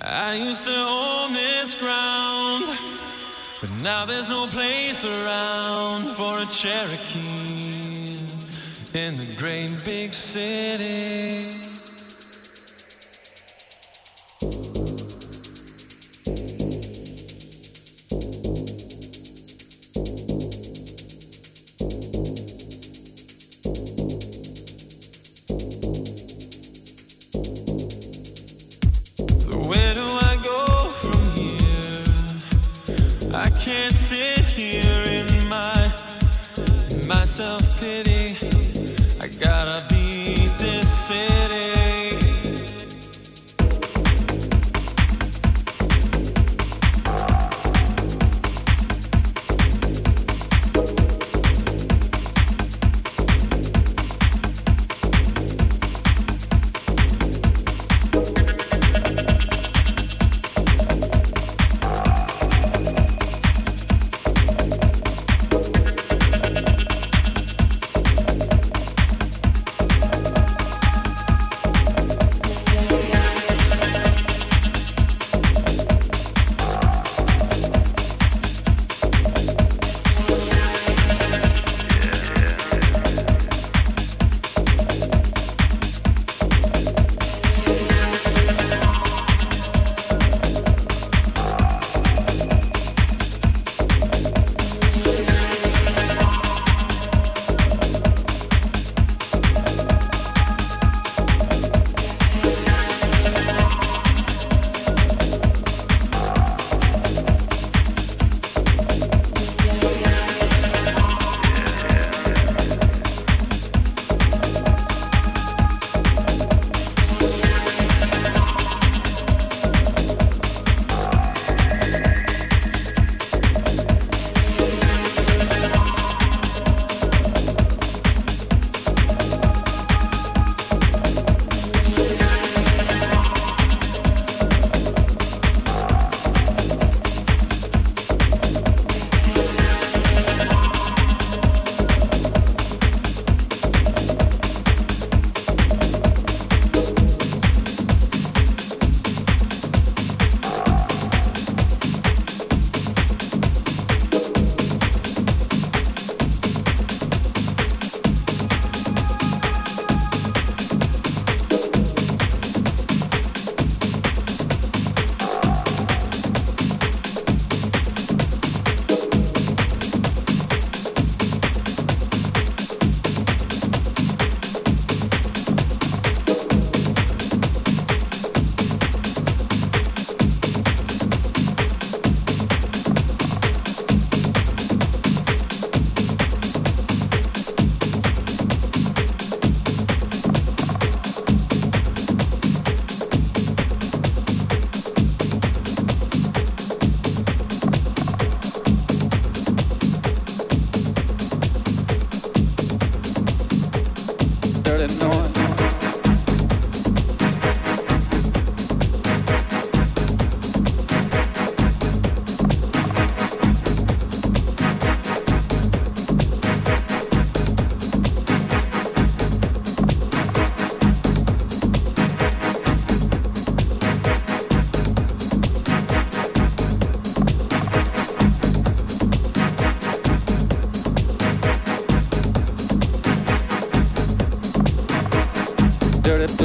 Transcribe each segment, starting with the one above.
I used to own this ground, but now there's no place around for a Cherokee in the great big city.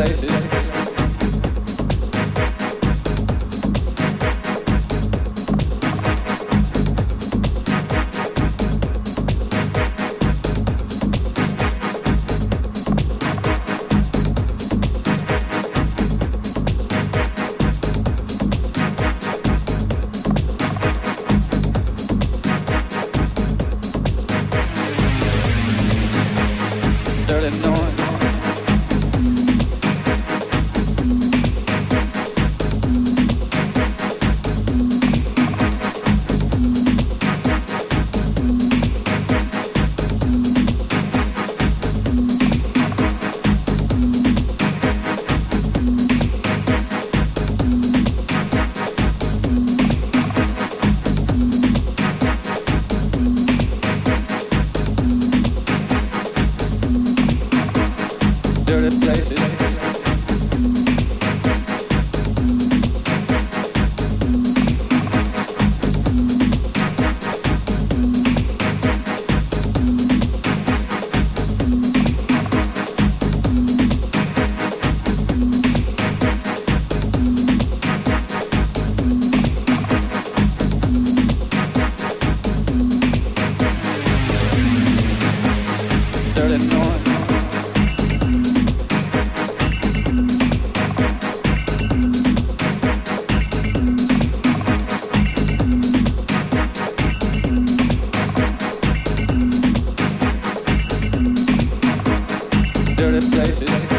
places. Dirty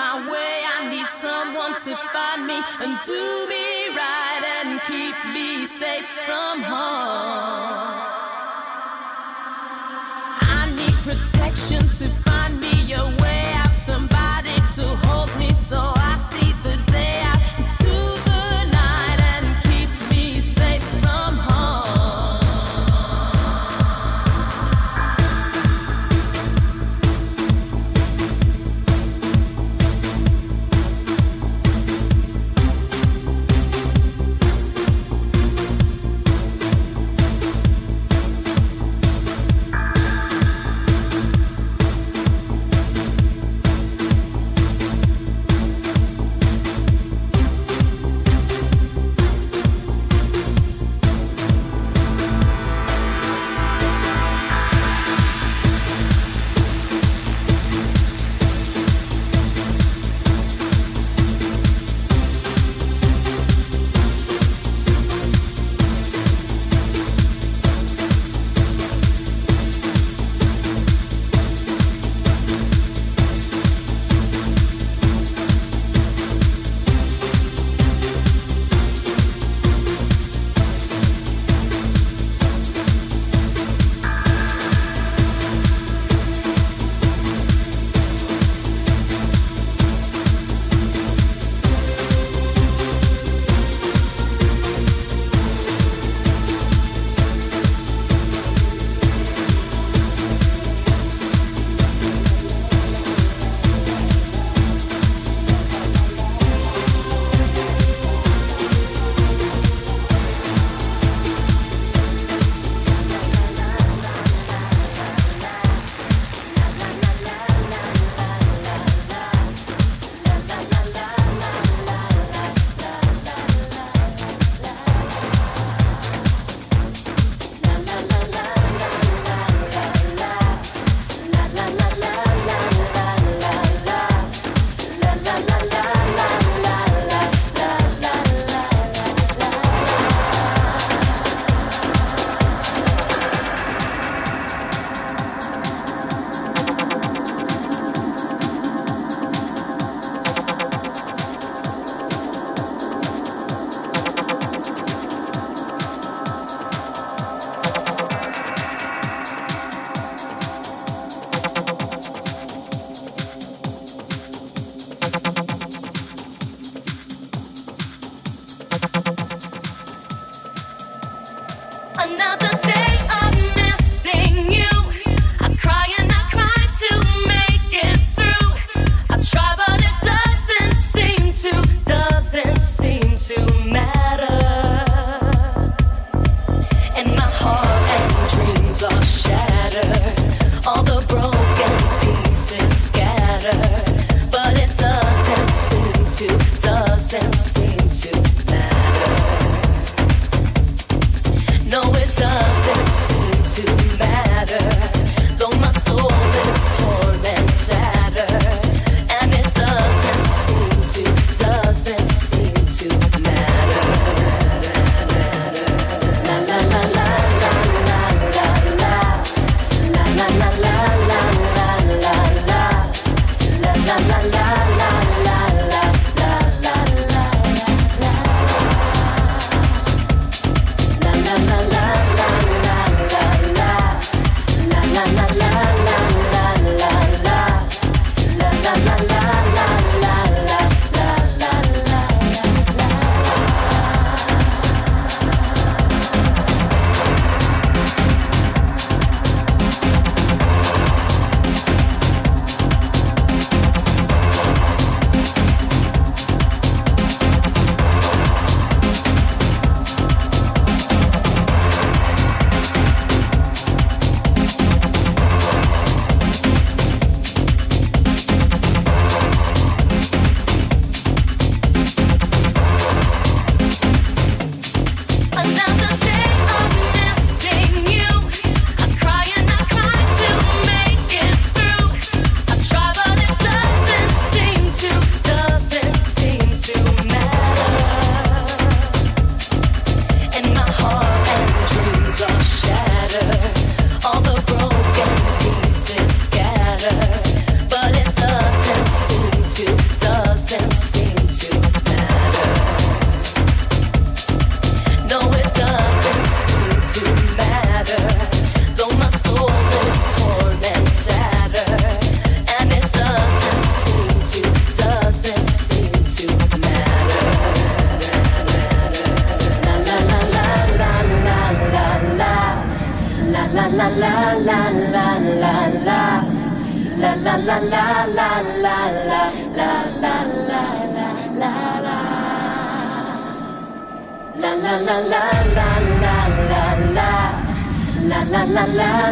my way. I need someone to find me and do me right and keep me safe from harm. I need protection to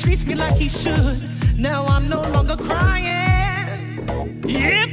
treats me like he should. Now I'm no longer crying. Yep.